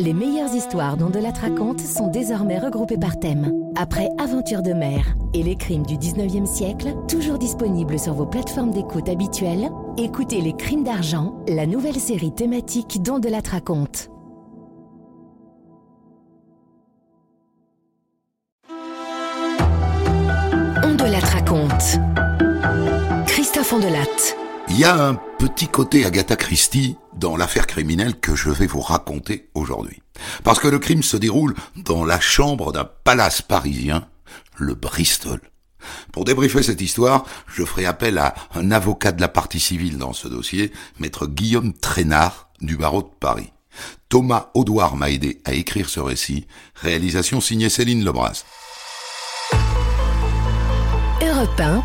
Les meilleures histoires dont de la raconte sont désormais regroupées par thème. Après Aventure de mer et les crimes du 19e siècle, toujours disponibles sur vos plateformes d'écoute habituelles, écoutez Les crimes d'argent, la nouvelle série thématique dont de la raconte. On de la raconte. Christophe Ondelat. Il y a un petit côté Agatha Christie dans l'affaire criminelle que je vais vous raconter aujourd'hui. Parce que le crime se déroule dans la chambre d'un palace parisien, le Bristol. Pour débriefer cette histoire, je ferai appel à un avocat de la partie civile dans ce dossier, maître Guillaume Traînard du barreau de Paris. Thomas Audouard m'a aidé à écrire ce récit, réalisation signée Céline Lebras. Europe 1.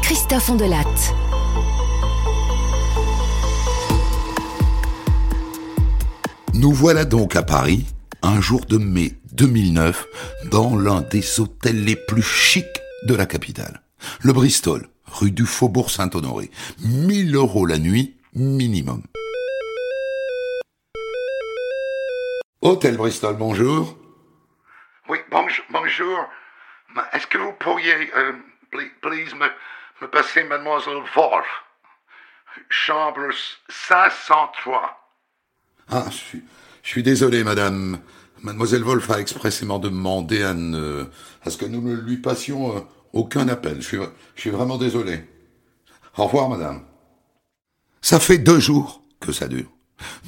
Christophe Ondelat. Nous voilà donc à Paris, un jour de mai 2009, dans l'un des hôtels les plus chics de la capitale. Le Bristol, rue du Faubourg Saint-Honoré. 1000 euros la nuit, minimum. Hôtel Bristol, bonjour. Oui, bonjour. Est-ce que vous pourriez, euh, pl- please, me, me passer Mademoiselle Wolf? Chambre 503. Ah, je suis, je désolé, madame. Mademoiselle Wolf a expressément demandé à, ne- à ce que nous ne lui passions euh, aucun appel. Je suis, je suis vraiment désolé. Au revoir, madame. Ça fait deux jours que ça dure.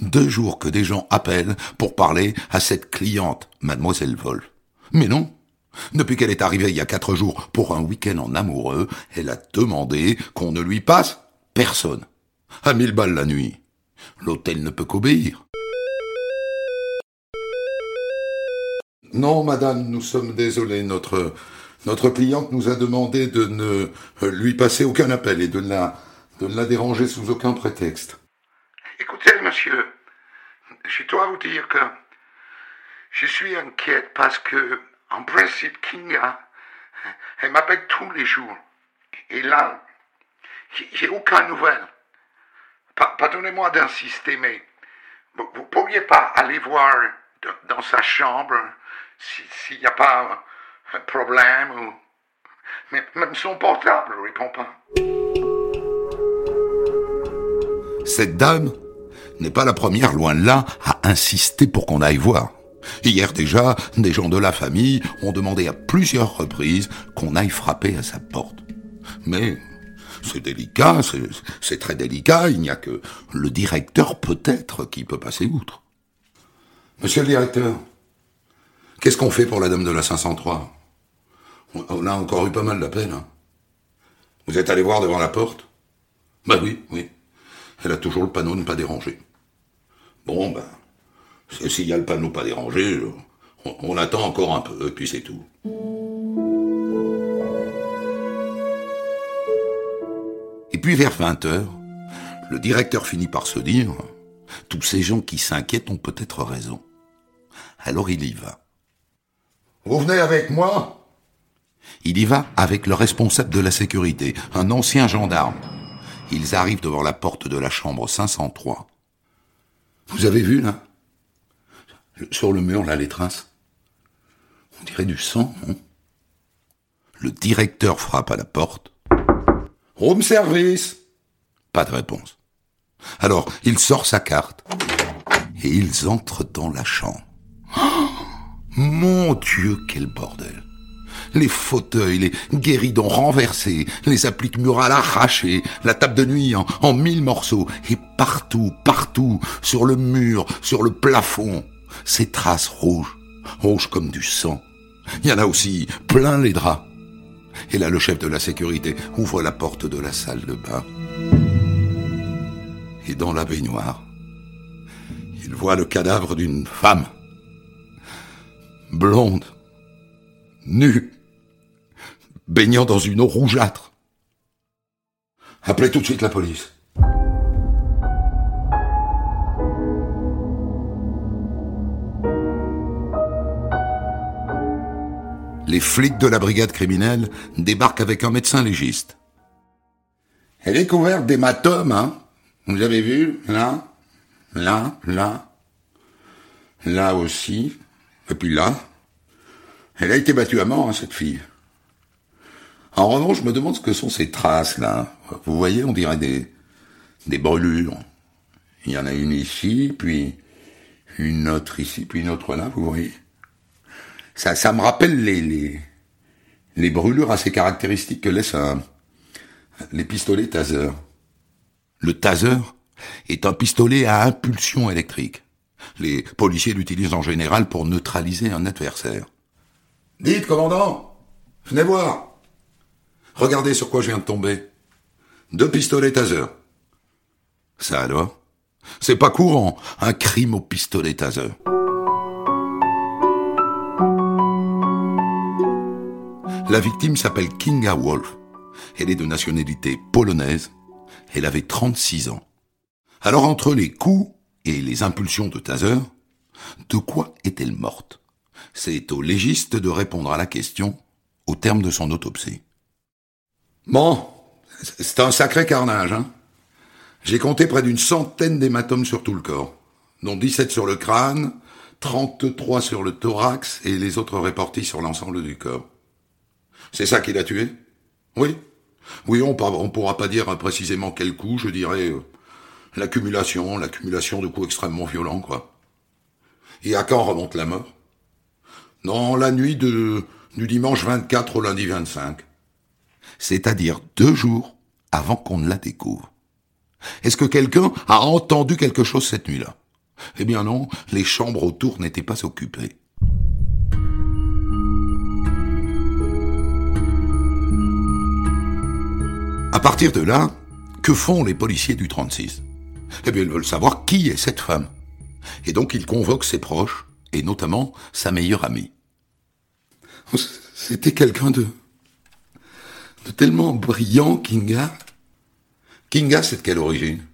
Deux jours que des gens appellent pour parler à cette cliente, mademoiselle Wolf. Mais non. Depuis qu'elle est arrivée il y a quatre jours pour un week-end en amoureux, elle a demandé qu'on ne lui passe personne. À mille balles la nuit. L'hôtel ne peut qu'obéir. Non, madame, nous sommes désolés. Notre, notre cliente nous a demandé de ne euh, lui passer aucun appel et de ne la, de ne la déranger sous aucun prétexte. Écoutez, monsieur, je dois vous dire que je suis inquiète parce que, en principe, Kinga, elle m'appelle tous les jours. Et là, j'ai aucune nouvelle. Pa- Pardonnez-moi d'insister, mais vous, vous pourriez pas aller voir dans, sa chambre s'il n'y a pas un problème ou... Même son portable ne répond pas. Cette dame n'est pas la première, loin de là, à insister pour qu'on aille voir. Hier déjà, des gens de la famille ont demandé à plusieurs reprises qu'on aille frapper à sa porte. Mais c'est délicat, c'est très délicat, il n'y a que le directeur peut-être qui peut passer outre. Monsieur le directeur, qu'est-ce qu'on fait pour la dame de la 503 On- On a encore eu pas mal d'appels. hein. Vous êtes allé voir devant la porte? Bah oui, oui. Elle a toujours le panneau ne pas déranger. Bon, ben, s'il y a le panneau pas déranger, on, on attend encore un peu, et puis c'est tout. Et puis vers 20 heures, le directeur finit par se dire, tous ces gens qui s'inquiètent ont peut-être raison. Alors il y va. Vous venez avec moi? Il y va avec le responsable de la sécurité, un ancien gendarme. Ils arrivent devant la porte de la chambre 503. Vous avez vu, là? Sur le mur, là, les traces? On dirait du sang, non? Le directeur frappe à la porte. Room service Pas de réponse. Alors, il sort sa carte et ils entrent dans la chambre. Oh mon Dieu, quel bordel les fauteuils, les guéridons renversés, les appliques murales arrachées, la table de nuit en, mille morceaux, et partout, partout, sur le mur, sur le plafond, ces traces rouges, rouges comme du sang. Il y en a aussi plein les draps. Et là, le chef de la sécurité ouvre la porte de la salle de bain. Et dans la baignoire, il voit le cadavre d'une femme. Blonde, nue, baignant dans une eau rougeâtre. Appelez tout de suite la police. Les flics de la brigade criminelle débarquent avec un médecin légiste. Elle est couverte d'hématomes, hein Vous avez vu? Là, là, là. Là aussi. Et puis là. Elle a été battue à mort, hein, cette fille. En revanche, je me demande ce que sont ces traces, là. Vous voyez, on dirait des, des brûlures. Il y en a une ici, puis une autre ici, puis une autre là, vous voyez. Ça, ça me rappelle les, les, les brûlures assez caractéristiques que laissent un, les pistolets taser. Le taser est un pistolet à impulsion électrique. Les policiers l'utilisent en général pour neutraliser un adversaire. Dites, commandant, venez voir. Regardez sur quoi je viens de tomber. Deux pistolets taser. Ça alors? C'est pas courant, un crime au pistolet taser. La victime s'appelle Kinga Wolf. Elle est de nationalité polonaise. Elle avait 36 ans. Alors entre les coups et les impulsions de taser, de quoi est-elle morte? C'est au légiste de répondre à la question au terme de son autopsie. Bon, c'est un sacré carnage, hein J'ai compté près d'une centaine d'hématomes sur tout le corps, dont 17 sur le crâne, 33 sur le thorax et les autres répartis sur l'ensemble du corps. C'est ça qui l'a tué? Oui. Oui, on ne pourra pas dire précisément quel coup, je dirais euh, l'accumulation, l'accumulation de coups extrêmement violents, quoi. Et à quand remonte la mort? Non, la nuit du dimanche 24 au lundi 25. C'est-à-dire deux jours avant qu'on ne la découvre. Est-ce que quelqu'un a entendu quelque chose cette nuit-là? Eh bien non, les chambres autour n'étaient pas occupées. À partir de là, que font les policiers du 36 Eh bien, ils veulent savoir qui est cette femme. Et donc, ils convoquent ses proches, et notamment sa meilleure amie. C'était quelqu'un de, de tellement brillant, Kinga. Kinga, c'est de quelle origine?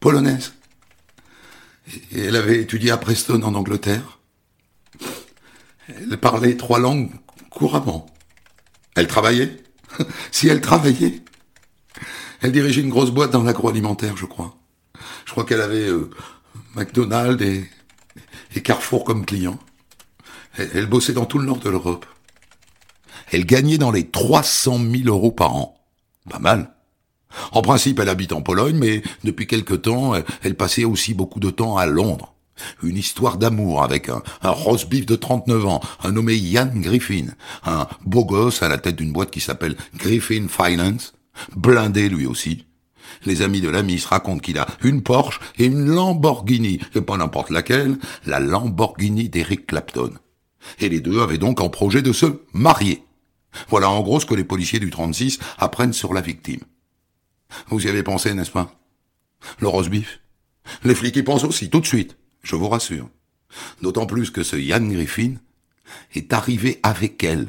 Polonaise. Elle avait étudié à Preston, en Angleterre. Elle parlait trois langues couramment. Elle travaillait si elle travaillait. Elle dirigeait une grosse boîte dans l'agroalimentaire, je crois. Je crois qu'elle avait euh, McDonald's et, Carrefour comme clients. Elle, bossait dans tout le nord de l'Europe. Elle gagnait dans les 300 000 euros par an. Pas mal. En principe, elle habite en Pologne, mais depuis quelque temps, elle passait aussi beaucoup de temps à Londres. Une histoire d'amour avec un, un roast-beef de 39 ans, un nommé Ian Griffin, un beau gosse à la tête d'une boîte qui s'appelle Griffin Finance, blindé lui aussi. Les amis de l'ami se racontent qu'il a une Porsche et une Lamborghini, et pas n'importe laquelle, la Lamborghini d'Eric Clapton. Et les deux avaient donc en projet de se marier. Voilà en gros ce que les policiers du 36 apprennent sur la victime. Vous y avez pensé, n'est-ce pas? Le roast-beef Les flics y pensent aussi, tout de suite je vous rassure. D'autant plus que ce Yann Griffin est arrivé avec elle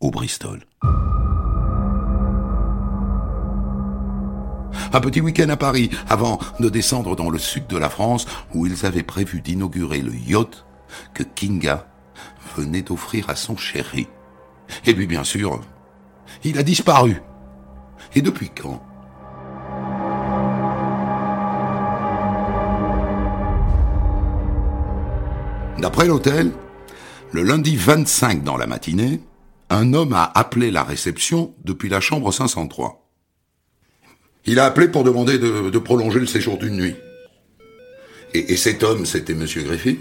au Bristol. Un petit week-end à Paris avant de descendre dans le sud de la France où ils avaient prévu d'inaugurer le yacht que Kinga venait d'offrir à son chéri. Et lui, bien sûr, il a disparu. Et depuis quand? D'après l'hôtel, le lundi 25 dans la matinée, un homme a appelé la réception depuis la chambre 503. Il a appelé pour demander de, prolonger le séjour d'une nuit. Et, cet homme, c'était Monsieur Griffin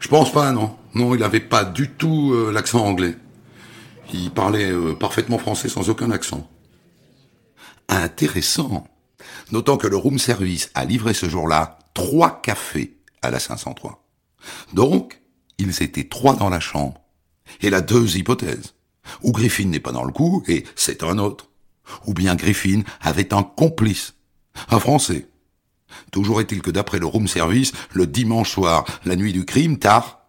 Je pense pas, non. Non, il n'avait pas du tout euh, l'accent anglais. Il parlait euh, parfaitement français sans aucun accent. Intéressant. Notant que le room service a livré ce jour-là trois cafés à la 503. Donc, ils étaient trois dans la chambre. Et la deux hypothèses. Ou Griffin n'est pas dans le coup, et c'est un autre. Ou bien Griffin avait un complice. Un Français. Toujours est-il que d'après le room service, le dimanche soir, la nuit du crime, tard,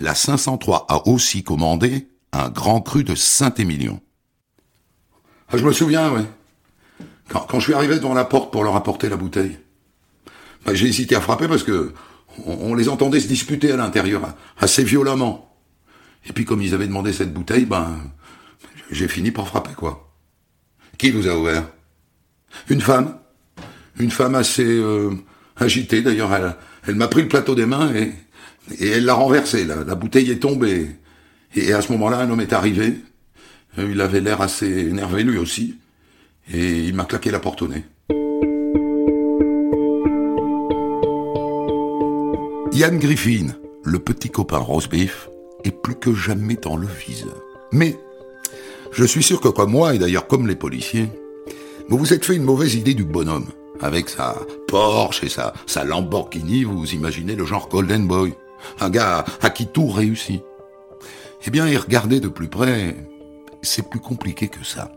la 503 a aussi commandé un grand cru de Saint-Émilion. Ah, je me souviens, oui. Quand, je suis arrivé devant la porte pour leur apporter la bouteille, bah, j'ai hésité à frapper parce que on, les entendait se disputer à l'intérieur assez violemment. Et puis comme ils avaient demandé cette bouteille, ben j'ai fini par frapper quoi. Qui vous a ouvert? Une femme. Une femme assez euh, agitée d'ailleurs. Elle m'a pris le plateau des mains et, et elle l'a renversé. La, bouteille est tombée. Et à ce moment-là, un homme est arrivé. Il avait l'air assez énervé lui aussi. Et il m'a claqué la porte au nez. Ian Griffin, le petit copain roast-beef, est plus que jamais dans le viseur. Mais je suis sûr que comme moi, et d'ailleurs comme les policiers, vous vous êtes fait une mauvaise idée du bonhomme. Avec sa Porsche et sa, sa Lamborghini, vous imaginez le genre Golden Boy. Un gars à qui tout réussit. Eh bien, y regarder de plus près, c'est plus compliqué que ça.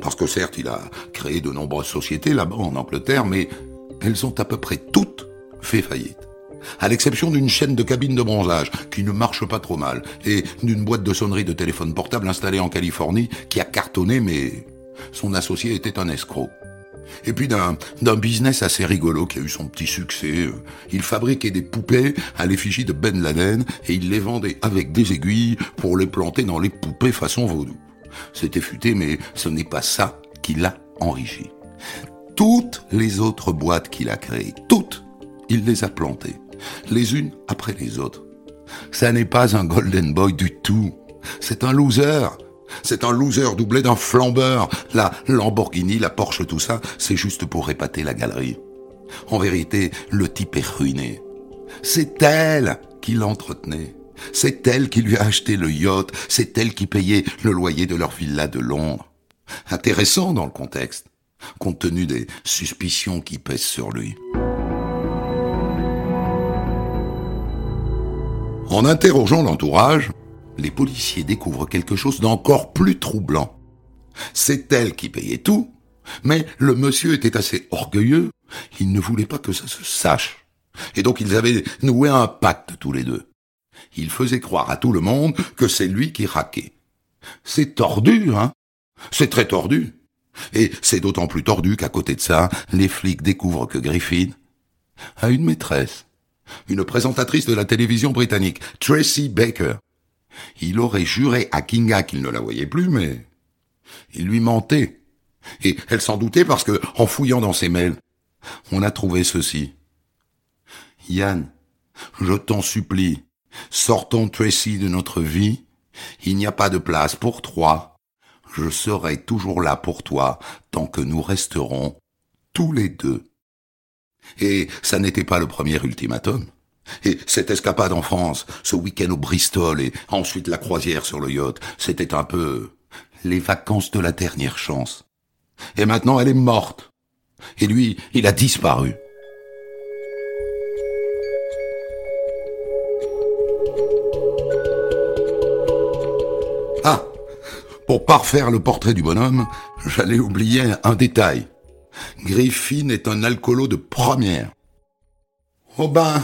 Parce que certes, il a créé de nombreuses sociétés là-bas en Angleterre, mais elles ont à peu près toutes fait faillite à l'exception d'une chaîne de cabines de bronzage qui ne marche pas trop mal, et d'une boîte de sonnerie de téléphone portable installée en Californie qui a cartonné, mais son associé était un escroc. Et puis d'un, d'un business assez rigolo qui a eu son petit succès. Il fabriquait des poupées à l'effigie de Ben Laden et il les vendait avec des aiguilles pour les planter dans les poupées façon vaudou. C'était futé, mais ce n'est pas ça qui l'a enrichi. Toutes les autres boîtes qu'il a créées, toutes, il les a plantées les unes après les autres. Ça n'est pas un golden boy du tout. C'est un loser. C'est un loser doublé d'un flambeur. La Lamborghini, la Porsche, tout ça, c'est juste pour épater la galerie. En vérité, le type est ruiné. C'est elle qui l'entretenait. C'est elle qui lui a acheté le yacht. C'est elle qui payait le loyer de leur villa de Londres. Intéressant dans le contexte, compte tenu des suspicions qui pèsent sur lui. En interrogeant l'entourage, les policiers découvrent quelque chose d'encore plus troublant. C'est elle qui payait tout, mais le monsieur était assez orgueilleux, il ne voulait pas que ça se sache. Et donc ils avaient noué un pacte tous les deux. Il faisait croire à tout le monde que c'est lui qui raquait. C'est tordu, hein C'est très tordu. Et c'est d'autant plus tordu qu'à côté de ça, les flics découvrent que Griffin a une maîtresse une présentatrice de la télévision britannique, Tracy Baker. Il aurait juré à Kinga qu'il ne la voyait plus, mais il lui mentait. Et elle s'en doutait parce que, en fouillant dans ses mails, on a trouvé ceci. Yann, je t'en supplie, sortons Tracy de notre vie. Il n'y a pas de place pour trois. Je serai toujours là pour toi tant que nous resterons tous les deux. Et ça n'était pas le premier ultimatum. Et cette escapade en France, ce week-end au Bristol et ensuite la croisière sur le yacht, c'était un peu les vacances de la dernière chance. Et maintenant elle est morte. Et lui, il a disparu. Ah, pour parfaire le portrait du bonhomme, j'allais oublier un détail. Griffin est un alcoolo de première. Oh ben,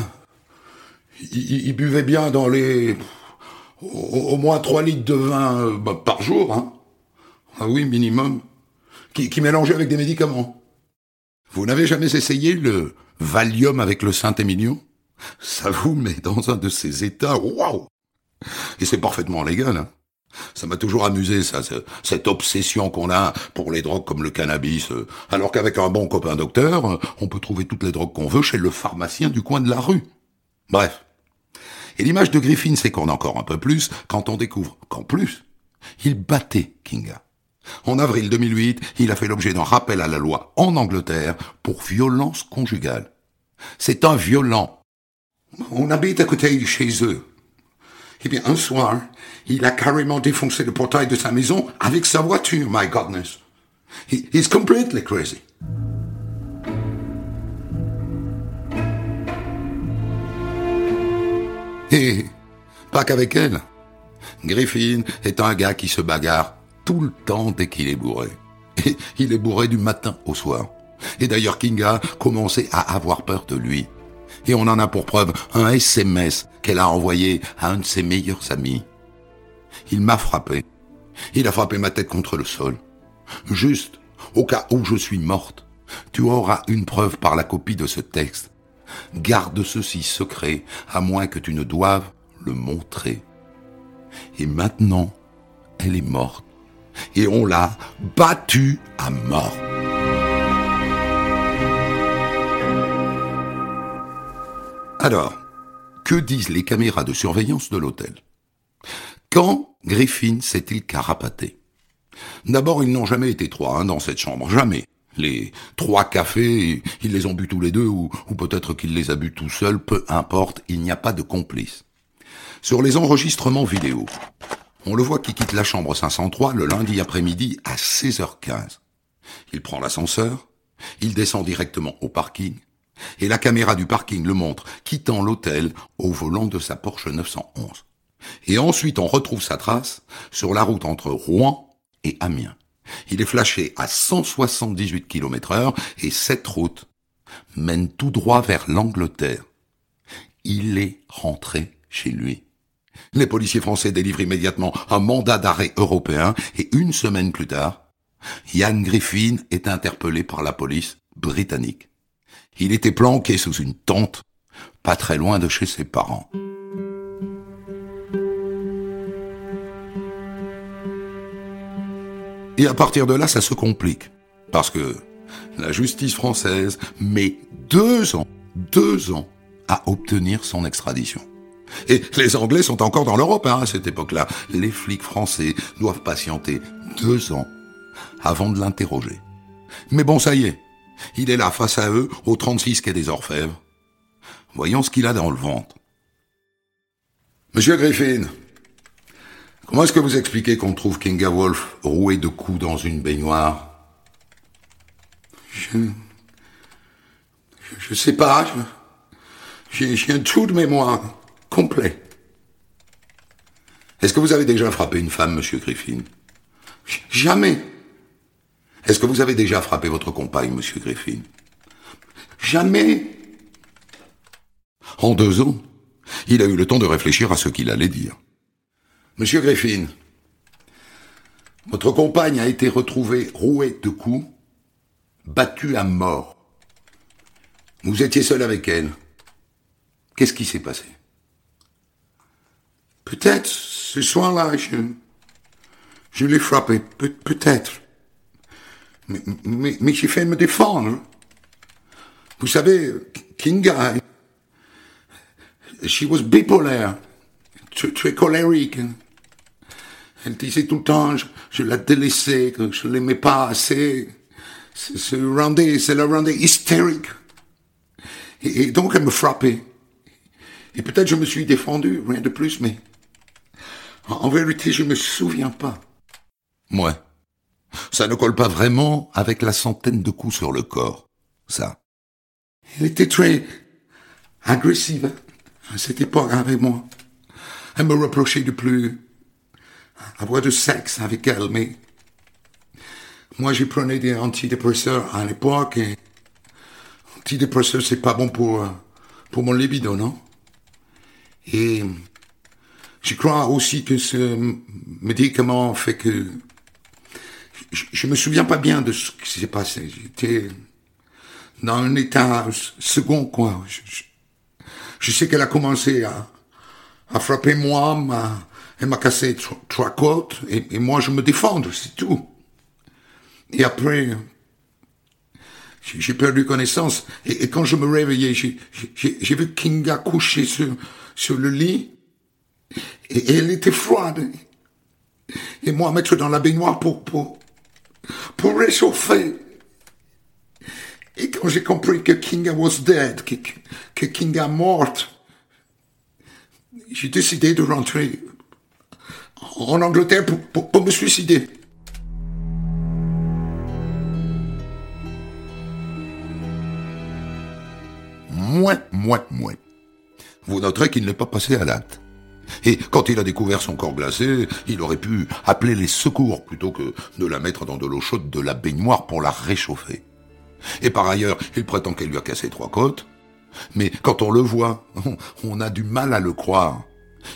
il, buvait bien dans les... Au, moins trois litres de vin euh, bah, par jour, hein. Ah oui, minimum. Qui, qui mélangeait avec des médicaments. Vous n'avez jamais essayé le Valium avec le Saint-Émilion? Ça vous met dans un de ces états, waouh Et c'est parfaitement légal, hein. Ça m'a toujours amusé, ça, cette obsession qu'on a pour les drogues comme le cannabis, alors qu'avec un bon copain docteur, on peut trouver toutes les drogues qu'on veut chez le pharmacien du coin de la rue. Bref. Et l'image de Griffin s'écorne encore un peu plus quand on découvre qu'en plus, il battait Kinga. En avril 2008, il a fait l'objet d'un rappel à la loi en Angleterre pour violence conjugale. C'est un violent. On habite à côté de chez eux. Eh bien, un soir, il a carrément défoncé le portail de sa maison avec sa voiture, my goodness. He, he's completely crazy. Et pas qu'avec elle. Griffin est un gars qui se bagarre tout le temps dès qu'il est bourré. Il est bourré du matin au soir. Et d'ailleurs, Kinga commençait à avoir peur de lui. Et on en a pour preuve un SMS qu'elle a envoyé à un de ses meilleurs amis. Il m'a frappé. Il a frappé ma tête contre le sol. Juste, au cas où je suis morte, tu auras une preuve par la copie de ce texte. Garde ceci secret, à moins que tu ne doives le montrer. Et maintenant, elle est morte. Et on l'a battue à mort. Alors, que disent les caméras de surveillance de l'hôtel? Quand Griffin s'est-il carapaté? D'abord, ils n'ont jamais été trois hein, dans cette chambre, jamais. Les trois cafés, ils les ont bu tous les deux, ou, peut-être qu'il les a bu tout seul, peu importe, il n'y a pas de complice. Sur les enregistrements vidéo, on le voit qui quitte la chambre 503 le lundi après-midi à 16h15. Il prend l'ascenseur, il descend directement au parking, et la caméra du parking le montre quittant l'hôtel au volant de sa Porsche 911. Et ensuite on retrouve sa trace sur la route entre Rouen et Amiens. Il est flashé à 178 km heure et cette route mène tout droit vers l'Angleterre. Il est rentré chez lui. Les policiers français délivrent immédiatement un mandat d'arrêt européen et une semaine plus tard, Ian Griffin est interpellé par la police britannique. Il était planqué sous une tente, pas très loin de chez ses parents. Et à partir de là, ça se complique. Parce que la justice française met deux ans, deux ans à obtenir son extradition. Et les Anglais sont encore dans l'Europe hein, à cette époque-là. Les flics français doivent patienter deux ans avant de l'interroger. Mais bon, ça y est, il est là face à eux au 36 quai des Orfèvres. Voyons ce qu'il a dans le ventre. Monsieur Griffin, comment est-ce que vous expliquez qu'on trouve Kinga Wolf roué de coups dans une baignoire? Je... Je sais pas. J'ai un trou de mémoire complet. Est-ce que vous avez déjà frappé une femme, monsieur Griffin? Jamais. Est-ce que vous avez déjà frappé votre compagne, monsieur Griffin? Jamais. En deux ans, il a eu le temps de réfléchir à ce qu'il allait dire. Monsieur Griffin, votre compagne a été retrouvée rouée de coups, battue à mort. Vous étiez seul avec elle. Qu'est-ce qui s'est passé? Peut-être ce soir-là, je, je l'ai frappé. Pe Peut-être. Mais, mais, mais j'ai fait me défendre. Vous savez, Kinga, she was bipolaire, très, très colérique. Elle disait tout le temps, je, je la délaissais, que je l'aimais pas assez. C'est rendait, c'est hystérique. Et, donc elle me frappait. Et peut-être je me suis défendu, rien de plus, mais en vérité, je me souviens pas. Ouais. Ça ne colle pas vraiment avec la centaine de coups sur le corps, ça. Elle était très agressive à cette époque avec moi. Elle me reprochait de plus avoir de sexe avec elle, mais moi, j'ai prenais des antidépresseurs à l'époque et antidépresseurs, c'est pas bon pour, pour mon libido, non? Et je crois aussi que ce médicament fait que je, je me souviens pas bien de ce qui s'est passé. J'étais dans un état second, quoi. Je, je, je sais qu'elle a commencé à, à frapper moi, m'a, elle m'a cassé trois côtes, et, et, moi je me défends, c'est tout. Et après, j'ai perdu connaissance. Et, et, quand je me réveillais, j'ai vu Kinga couché sur, sur le lit, et, elle était froide. Et moi mettre dans la baignoire pour, pour, pour réchauffer. Et quand j'ai compris que Kinga was dead, que, Kinga morte, j'ai décidé de rentrer en Angleterre pour me suicider. Moins, moins, moins. Vous noterez qu'il n'est pas passé à l'acte. Et quand il a découvert son corps glacé, il aurait pu appeler les secours plutôt que de la mettre dans de l'eau chaude de la baignoire pour la réchauffer. Et par ailleurs, il prétend qu'elle lui a cassé trois côtes. Mais quand on le voit, on a du mal à le croire.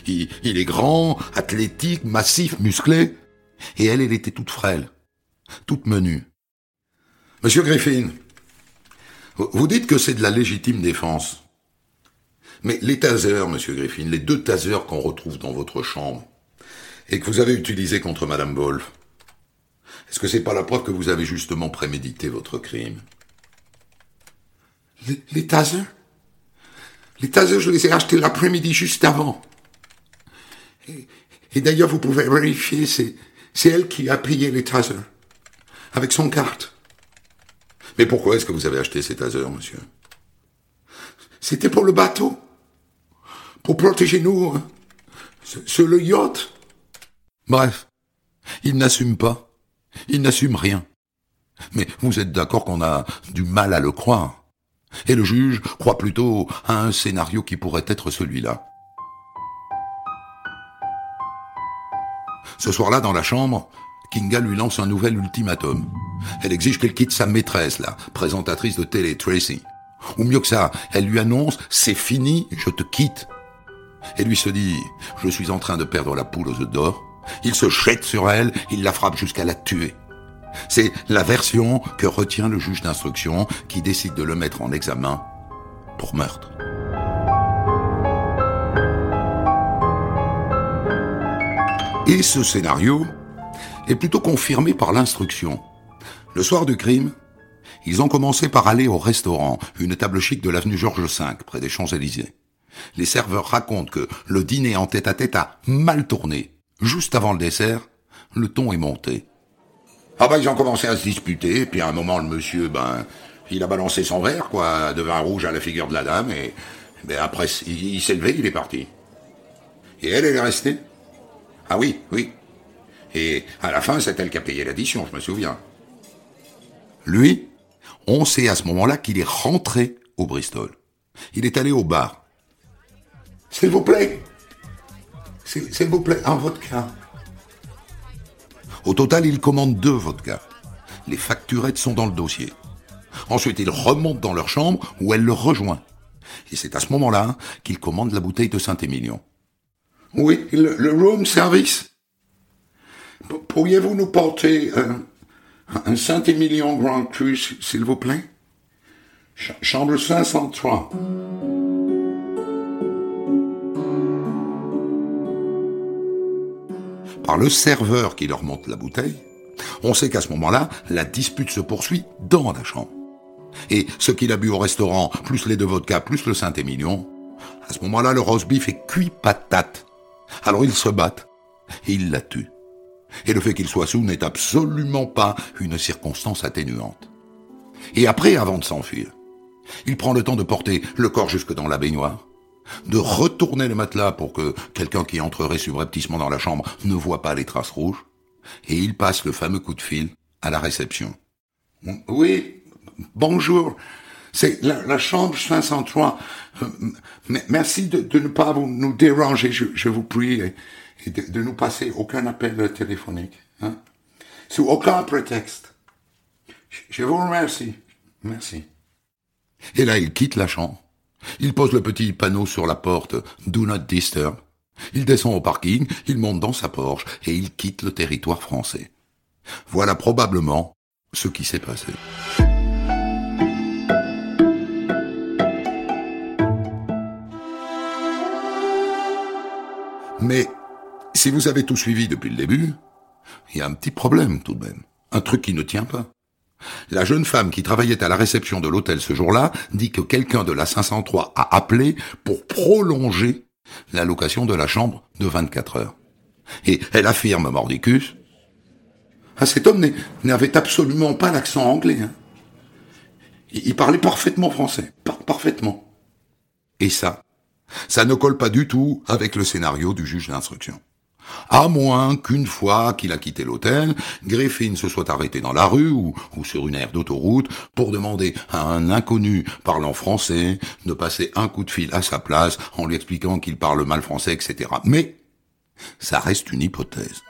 Il, est grand, athlétique, massif, musclé. Et elle, elle était toute frêle, toute menue. Monsieur Griffin, vous dites que c'est de la légitime défense. Mais les tasers, monsieur Griffin, les deux tasers qu'on retrouve dans votre chambre, et que vous avez utilisés contre madame Wolf, est-ce que c'est pas la preuve que vous avez justement prémédité votre crime? Les, les tasers? Les tasers, je les ai achetés l'après-midi juste avant. Et, d'ailleurs, vous pouvez vérifier, c'est, c'est elle qui a payé les tasers. Avec son carte. Mais pourquoi est-ce que vous avez acheté ces tasers, monsieur? C'était pour le bateau. Pour protéger nous hein, sur le yacht. Bref, il n'assume pas. Il n'assume rien. Mais vous êtes d'accord qu'on a du mal à le croire. Et le juge croit plutôt à un scénario qui pourrait être celui-là. Ce soir-là, dans la chambre, Kinga lui lance un nouvel ultimatum. Elle exige qu'elle quitte sa maîtresse, la présentatrice de télé, Tracy. Ou mieux que ça, elle lui annonce, c'est fini, je te quitte. Et lui se dit, je suis en train de perdre la poule aux œufs d'or. Il se jette sur elle, il la frappe jusqu'à la tuer. C'est la version que retient le juge d'instruction qui décide de le mettre en examen pour meurtre. Et ce scénario est plutôt confirmé par l'instruction. Le soir du crime, ils ont commencé par aller au restaurant, une table chic de l'avenue Georges V, près des Champs-Élysées. Les serveurs racontent que le dîner en tête à -tête a mal tourné. Juste avant le dessert, le ton est monté. Ah bah ils ont commencé à se disputer, puis à un moment le monsieur, ben, il a balancé son verre, quoi, de vin rouge à la figure de la dame, et ben après il, s'est levé, il est parti. Et elle, elle est restée Ah oui, oui. Et à la fin, c'est elle qui a payé l'addition, je me souviens. Lui, on sait à ce moment-là qu'il est rentré au Bristol. Il est allé au bar. S'il vous plaît. S'il vous plaît, un vodka. Au total, il commande deux vodkas. Les facturettes sont dans le dossier. Ensuite, il remonte dans leur chambre où elle le rejoint. Et c'est à ce moment-là qu'il commande la bouteille de Saint-Émilion. Oui, le, room service. Pourriez-vous nous porter un, Saint-Émilion Grand Cru, s'il vous plaît? Chambre 503. Par le serveur qui leur monte la bouteille, on sait qu'à ce moment-là, la dispute se poursuit dans la chambre. Et ce qu'il a bu au restaurant, plus les deux vodkas, plus le Saint-Émilion, à ce moment-là, le roast beef est cuit patate. Alors ils se battent et il la tue. Et le fait qu'il soit sous n'est absolument pas une circonstance atténuante. Et après, avant de s'enfuir, il prend le temps de porter le corps jusque dans la baignoire, de retourner le matelas pour que quelqu'un qui entrerait subrepticement dans la chambre ne voit pas les traces rouges, et il passe le fameux coup de fil à la réception. Oui, bonjour, c'est la, chambre 503. Merci de, ne pas nous déranger, je, vous prie, et, de, nous passer aucun appel téléphonique. Hein? Sous aucun prétexte. Je vous remercie. Merci. Et là, il quitte la chambre il pose le petit panneau sur la porte Do not disturb. Il descend au parking, il monte dans sa Porsche et il quitte le territoire français. Voilà probablement ce qui s'est passé. Mais si vous avez tout suivi depuis le début, il y a un petit problème tout de même. Un truc qui ne tient pas. La jeune femme qui travaillait à la réception de l'hôtel ce jour-là dit que quelqu'un de la 503 a appelé pour prolonger la location de la chambre de 24 heures. Et elle affirme, Mordicus, ah, cet homme n'avait absolument pas l'accent anglais. Hein. Il parlait parfaitement français, parfaitement. Et ça, ça ne colle pas du tout avec le scénario du juge d'instruction. À moins qu'une fois qu'il a quitté l'hôtel, Griffin se soit arrêté dans la rue ou, sur une aire d'autoroute pour demander à un inconnu parlant français de passer un coup de fil à sa place en lui expliquant qu'il parle mal français, etc. Mais ça reste une hypothèse.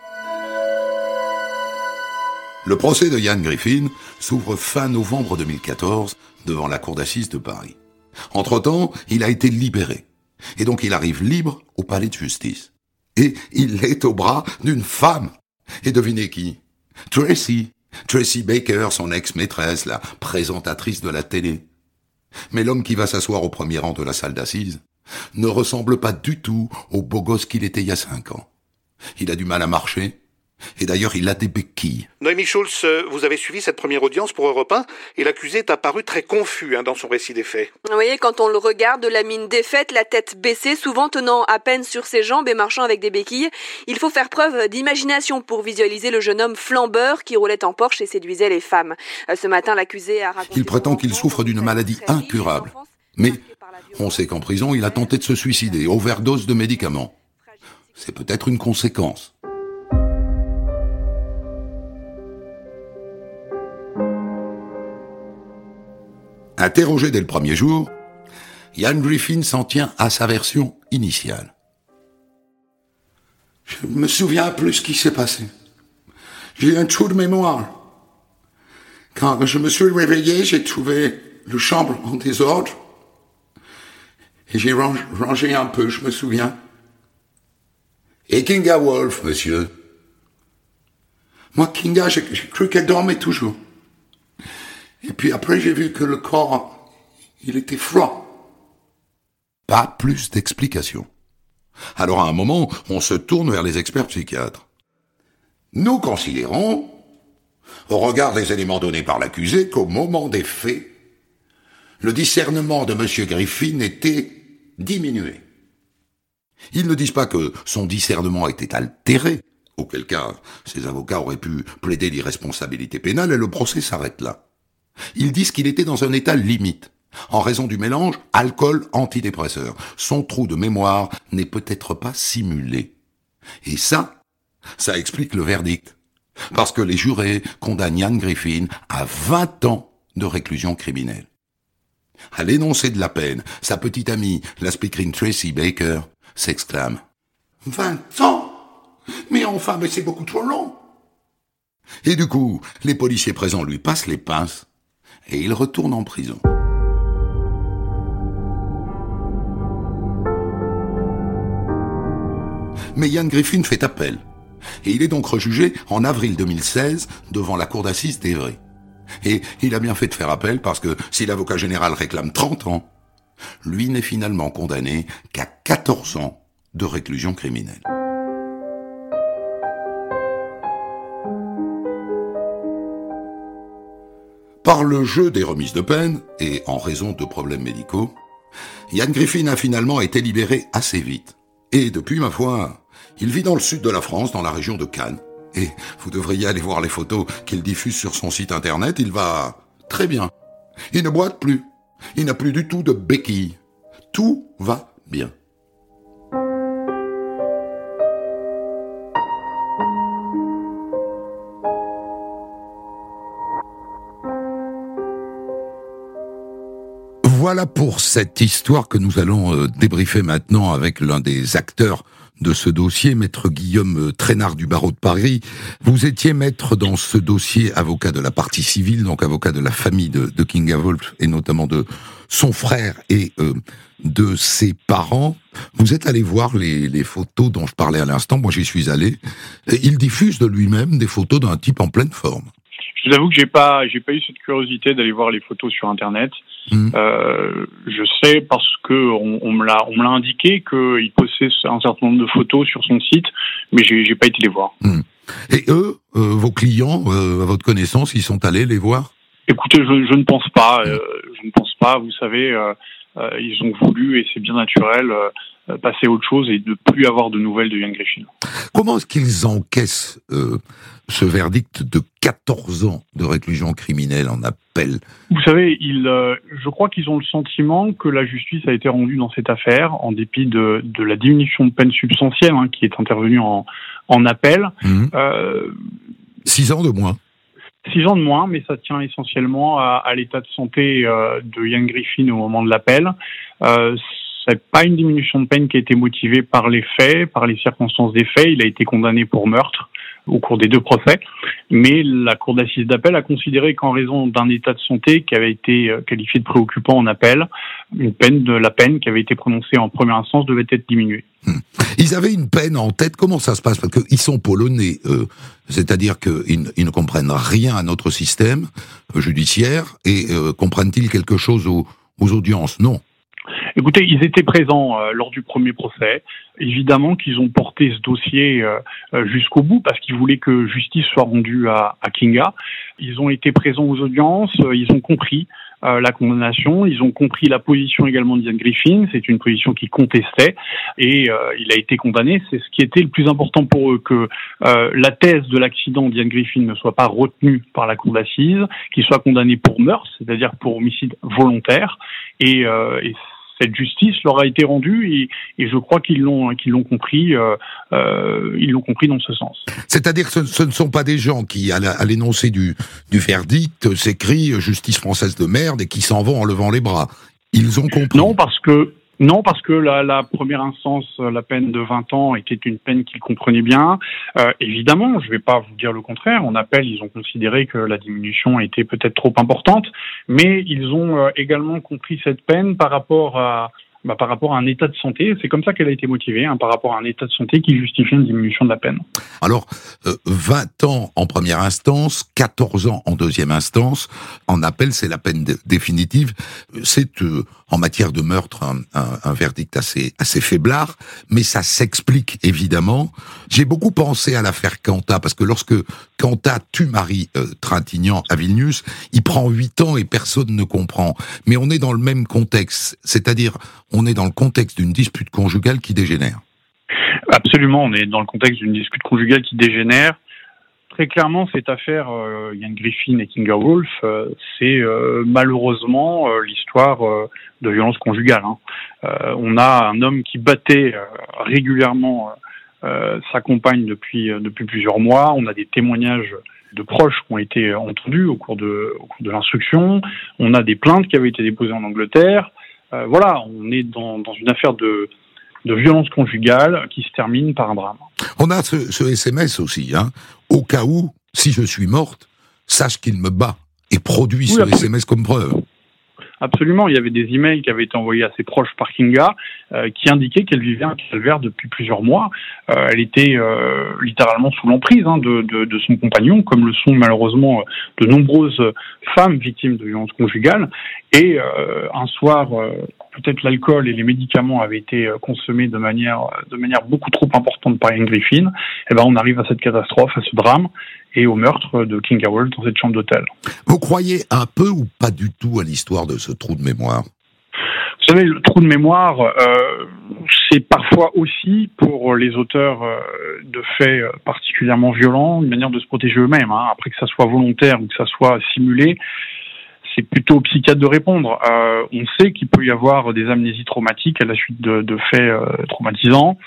Le procès de Yann Griffin s'ouvre fin novembre 2014 devant la cour d'assises de Paris. Entre-temps, il a été libéré. Et donc il arrive libre au palais de justice. Et il est au bras d'une femme. Et devinez qui? Tracy. Tracy Baker, son ex-maîtresse, la présentatrice de la télé. Mais l'homme qui va s'asseoir au premier rang de la salle d'assises ne ressemble pas du tout au beau gosse qu'il était il y a cinq ans. Il a du mal à marcher, Et d'ailleurs, il a des béquilles. Noémie Schulz, euh, vous avez suivi cette première audience pour Europe 1 et l'accusé est apparu très confus hein, dans son récit des faits. Vous voyez, quand on le regarde, la mine défaite, la tête baissée, souvent tenant à peine sur ses jambes et marchant avec des béquilles, il faut faire preuve d'imagination pour visualiser le jeune homme flambeur qui roulait en Porsche et séduisait les femmes. Euh, ce matin, l'accusé a raconté... Il prétend qu'il souffre d'une maladie incurable. Mais on sait qu'en prison, il a tenté de se suicider, overdose de médicaments. C'est peut-être une conséquence. Interrogé dès le premier jour, Ian Griffin s'en tient à sa version initiale. Je me souviens plus ce qui s'est passé. J'ai un trou de mémoire. Quand je me suis réveillé, j'ai trouvé le chambre en désordre. Et j'ai rangé un peu, je me souviens. Et Kinga Wolf, monsieur Moi, Kinga, j'ai cru qu'elle dormait toujours. Et puis après, j'ai vu que le corps, il était froid. Pas plus d'explications. Alors à un moment, on se tourne vers les experts psychiatres. Nous considérons, au regard des éléments donnés par l'accusé, qu'au moment des faits, le discernement de M. Griffin était diminué. Ils ne disent pas que son discernement était altéré, auquel cas ses avocats auraient pu plaider l'irresponsabilité pénale et le procès s'arrête là. Ils disent qu'il était dans un état limite, en raison du mélange alcool-antidépresseur. Son trou de mémoire n'est peut-être pas simulé. Et ça, ça explique le verdict. Parce que les jurés condamnent Ian Griffin à 20 ans de réclusion criminelle. À l'énoncé de la peine, sa petite amie, la speakerine Tracy Baker, s'exclame. 20 ans Mais enfin, mais c'est beaucoup trop long. Et du coup, les policiers présents lui passent les pinces et il retourne en prison. Mais Ian Griffin fait appel. Et il est donc rejugé en avril 2016 devant la cour d'assises d'Evry. Et il a bien fait de faire appel parce que si l'avocat général réclame 30 ans, lui n'est finalement condamné qu'à 14 ans de réclusion criminelle. Par le jeu des remises de peine, et en raison de problèmes médicaux, Ian Griffin a finalement été libéré assez vite. Et depuis, ma foi, il vit dans le sud de la France, dans la région de Cannes. Et vous devriez aller voir les photos qu'il diffuse sur son site internet, il va très bien. Il ne boite plus. Il n'a plus du tout de béquilles. Tout va bien. Voilà pour cette histoire que nous allons euh, débriefer maintenant avec l'un des acteurs de ce dossier, maître Guillaume euh, Traînard du barreau de Paris. Vous étiez maître dans ce dossier, avocat de la partie civile, donc avocat de la famille de, Kinga Wolf et notamment de son frère et euh, de ses parents. Vous êtes allé voir les, les photos dont je parlais à l'instant, moi j'y suis allé. il diffuse de lui-même des photos d'un type en pleine forme. Je vous avoue que j'ai pas, j'ai pas eu cette curiosité d'aller voir les photos sur Internet. Mmh. Euh, je sais parce que on, on me l'a, on me l'a indiqué qu'il possède un certain nombre de photos sur son site, mais j'ai, j'ai pas été les voir. Mmh. Et eux, euh, vos clients, euh, à votre connaissance, ils sont allés les voir? Écoutez, je, je, ne pense pas. Euh, je ne pense pas. Vous savez, ils ont voulu et c'est bien naturel passer à autre chose et de plus avoir de nouvelles de Yann Griffin. Comment est-ce qu'ils encaissent ce verdict de 14 ans de réclusion criminelle en appel Vous savez, ils, euh, je crois qu'ils ont le sentiment que la justice a été rendue dans cette affaire en dépit de, de la diminution de peine substantielle hein, qui est intervenue en, en appel. Mmh. Euh, Six ans de moins. Six ans de moins, mais ça tient essentiellement à, à l'état de santé euh, de Ian Griffin au moment de l'appel. Euh, c'est pas une diminution de peine qui a été motivée par les faits, par les circonstances des faits. Il a été condamné pour meurtre au cours des deux procès, mais la Cour d'assises d'appel a considéré qu'en raison d'un état de santé qui avait été euh, qualifié de préoccupant en appel, une peine de la peine qui avait été prononcée en première instance devait être diminuée. Hmm. Ils avaient une peine en tête. Comment ça se passe? Parce qu'ils sont polonais. C'est-à-dire qu'ils ils ne comprennent rien à notre système judiciaire. Et euh, comprennent-ils quelque chose aux audiences? Non. Écoutez, ils étaient présents euh, lors du premier procès. Évidemment qu'ils ont porté ce dossier euh, euh, jusqu'au bout parce qu'ils voulaient que justice soit rendue à, à, Kinga. Ils ont été présents aux audiences, ils ont compris la condamnation, ils ont compris la position également d'Ian Griffin, c'est une position qui contestait et il a été condamné. C'est ce qui était le plus important pour eux, que la thèse de l'accident d'Ian Griffin ne soit pas retenue par la cour d'assises, qu'il soit condamné pour meurtre, c'est-à-dire pour homicide volontaire et, et cette justice leur a été rendue et, je crois qu'ils l'ont qu'ils l'ont compris euh, euh, ils l'ont compris dans ce sens. C'est-à-dire que ce, ne sont pas des gens qui à l'énoncé du du verdict s'écrient justice française de merde et qui s'en vont en levant les bras. Ils ont compris. Non parce que non, parce que la, la, première instance, la peine de 20 ans, était une peine qu'ils comprenaient bien. Euh, évidemment, je ne vais pas vous dire le contraire. En appel, ils ont considéré que la diminution était peut-être trop importante, mais ils ont euh, également compris cette peine par rapport à, bah, par rapport à un état de santé. C'est comme ça qu'elle a été motivée, hein, par rapport à un état de santé qui justifie une diminution de la peine. Alors, 20 euh, ans en première instance, 14 ans en deuxième instance, en appel, c'est la peine définitive. C'est euh, en matière de meurtre un, un, un, verdict assez assez faiblard, mais ça s'explique évidemment. J'ai beaucoup pensé à l'affaire Quanta parce que lorsque Quanta tue Marie euh, Trintignant à Vilnius, il prend 8 ans et personne ne comprend. Mais on est dans le même contexte, c'est-à-dire on est dans le contexte d'une dispute conjugale qui dégénère. Absolument, on est dans le contexte d'une dispute conjugale qui dégénère. Très clairement, cette affaire euh, Griffin et Kinga Wolf, euh, c'est euh, malheureusement l'histoire de violence conjugale. Hein. on a un homme qui battait régulièrement sa compagne depuis plusieurs mois. On a des témoignages de proches qui ont été entendus au cours de l'instruction. On a des plaintes qui avaient été déposées en Angleterre. Euh, voilà, on est dans, une affaire de, violence conjugale qui se termine par un drame. On a ce, SMS aussi, hein. Au cas où, si je suis morte, sache qu'il me bat et produit ce SMS comme preuve. Absolument, il y avait des emails qui avaient été envoyés à ses proches par Kinga euh, qui indiquaient qu'elle vivait un calvaire depuis plusieurs mois. Euh, elle était littéralement sous l'emprise hein, de, de, son compagnon, comme le sont malheureusement de nombreuses femmes victimes de violences conjugales. Et euh, un soir, euh, peut-être l'alcool et les médicaments avaient été euh, consommés de manière, de manière beaucoup trop importante par Ian Griffin. Eh ben, on arrive à cette catastrophe, à ce drame et au meurtre de King Howell dans cette chambre d'hôtel. Vous croyez un peu ou pas du tout à l'histoire de ce trou de mémoire? Vous savez, le trou de mémoire, euh, c'est parfois aussi pour les auteurs de faits particulièrement violents une manière de se protéger eux-mêmes. Hein. Après que ça soit volontaire ou que ça soit simulé, c'est plutôt au psychiatre de répondre. Euh, on sait qu'il peut y avoir des amnésies traumatiques à la suite de, faits euh, traumatisants.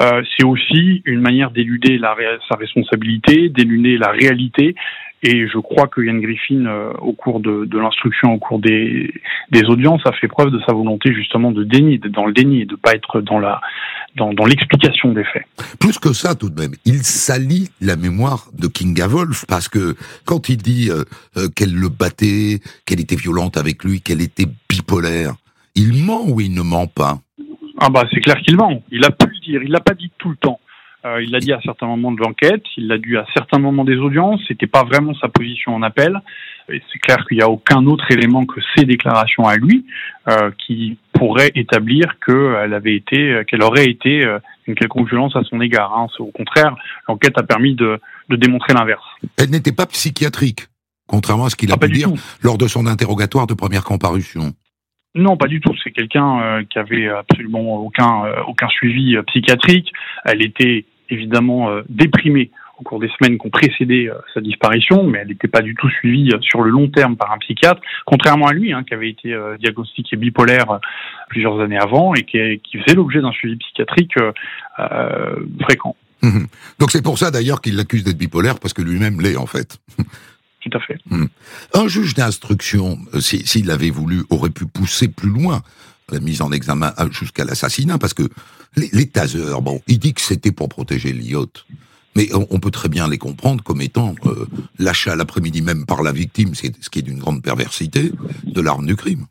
Euh, c'est aussi une manière d'éluder sa responsabilité, d'éluder la réalité et je crois que Yann Griffin, euh, au cours de, de l'instruction, au cours des, des, audiences, a fait preuve de sa volonté justement de déni, d'être dans le déni, de pas être dans la dans, dans l'explication des faits. Plus que ça, tout de même, il salit la mémoire de Kinga Wolf parce que quand il dit euh, euh, qu'elle le battait, qu'elle était violente avec lui, qu'elle était bipolaire, il ment ou il ne ment pas? Ah bah c'est clair qu'il ment. Il a pu le dire. Il l'a pas dit tout le temps. Euh, il l'a dit à certains moments de l'enquête, il l'a dit à certains moments des audiences, c'était pas vraiment sa position en appel. C'est clair qu'il n'y a aucun autre élément que ses déclarations à lui euh, qui pourrait établir qu'elle avait été, qu'elle aurait été euh, une quelconque violence à son égard. Hein. Au contraire, l'enquête a permis de, de démontrer l'inverse. Elle n'était pas psychiatrique, contrairement à ce qu'il a ah, pu dire lors de son interrogatoire de première comparution. Non, pas du tout. C'est quelqu'un euh, qui avait absolument aucun aucun suivi psychiatrique. Elle était évidemment euh, déprimée au cours des semaines qui ont précédé euh, sa disparition, mais elle n'était pas du tout suivie euh, sur le long terme par un psychiatre, contrairement à lui, hein, qui avait été diagnostiqué bipolaire plusieurs années avant et qui, qui faisait l'objet d'un suivi psychiatrique fréquent. Mmh. Donc c'est pour ça d'ailleurs qu'il l'accuse d'être bipolaire, parce que lui-même l'est en fait. Tout à fait. Mmh. Un juge d'instruction, s'il avait voulu, aurait pu pousser plus loin la mise en examen jusqu'à l'assassinat, parce que les, les bon, il dit que c'était pour protéger l'IOT. Mais on, peut très bien les comprendre comme étant euh, l'achat l'après-midi même par la victime, c'est ce qui est d'une grande perversité, de l'arme du crime.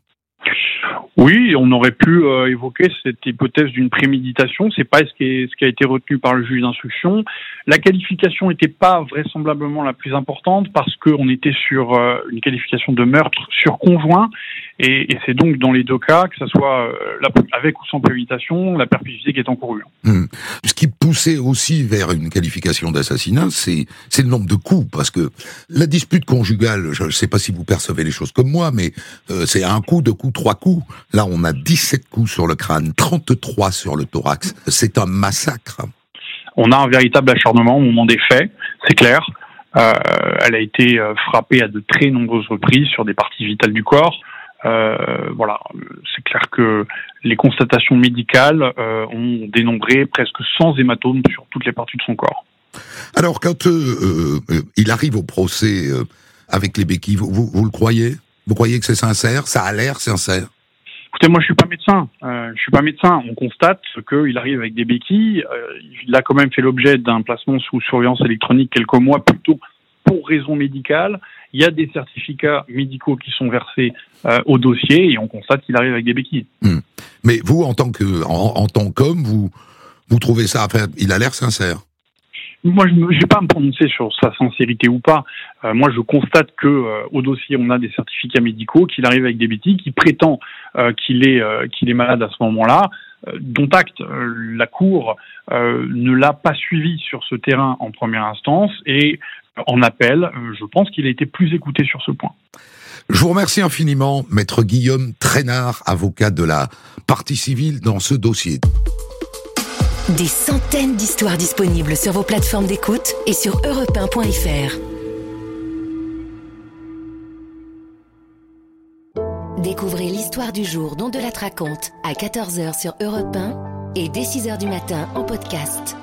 Oui, on aurait pu euh, évoquer cette hypothèse d'une préméditation. C'est pas ce qui, est, ce qui a été retenu par le juge d'instruction. La qualification n'était pas vraisemblablement la plus importante parce qu'on était sur euh, une qualification de meurtre sur conjoint Et, c'est donc dans les deux cas, que ce soit euh, avec ou sans préméditation, la perpétuité qui est encourue. Hum. Ce qui poussait aussi vers une qualification d'assassinat, c'est le nombre de coups, parce que la dispute conjugale, je ne sais pas si vous percevez les choses comme moi, mais euh, c'est un coup, deux coups, trois coups. Là, on a 17 coups sur le crâne, 33 sur le thorax. C'est un massacre. On a un véritable acharnement au moment des faits, c'est clair. Euh, elle a été frappée à de très nombreuses reprises sur des parties vitales du corps. Euh, voilà, c'est clair que les constatations médicales euh, ont dénombré presque 100 hématomes sur toutes les parties de son corps. Alors, quand euh, il arrive au procès avec les béquilles, vous, vous, le croyez? Vous croyez que c'est sincère? Ça a l'air sincère Écoutez, moi je suis pas médecin. Je suis pas médecin. On constate qu'il arrive avec des béquilles. Il a quand même fait l'objet d'un placement sous surveillance électronique quelques mois plutôt pour raison médicale. Il y a des certificats médicaux qui sont versés euh, au dossier et on constate qu'il arrive avec des béquilles. Hmm. Mais vous, en tant que en, tant qu'homme, vous vous trouvez ça enfin, Il a l'air sincère. Moi, je ne vais pas me prononcer sur sa sincérité ou pas. Euh, moi, je constate que euh, au dossier, on a des certificats médicaux, qu'il arrive avec des béquilles, qu'il prétend euh, qu'il est qu'il est malade à ce moment-là. dont acte, la Cour ne l'a pas suivi sur ce terrain en première instance et en appel, je pense qu'il a été plus écouté sur ce point. Je vous remercie infiniment, maître Guillaume Trainard, avocat de la partie civile dans ce dossier. Des centaines d'histoires disponibles sur vos plateformes d'écoute et sur europe Découvrez l'histoire du jour dont de la raconte à 14h sur Europe 1 et dès 6h du matin en podcast.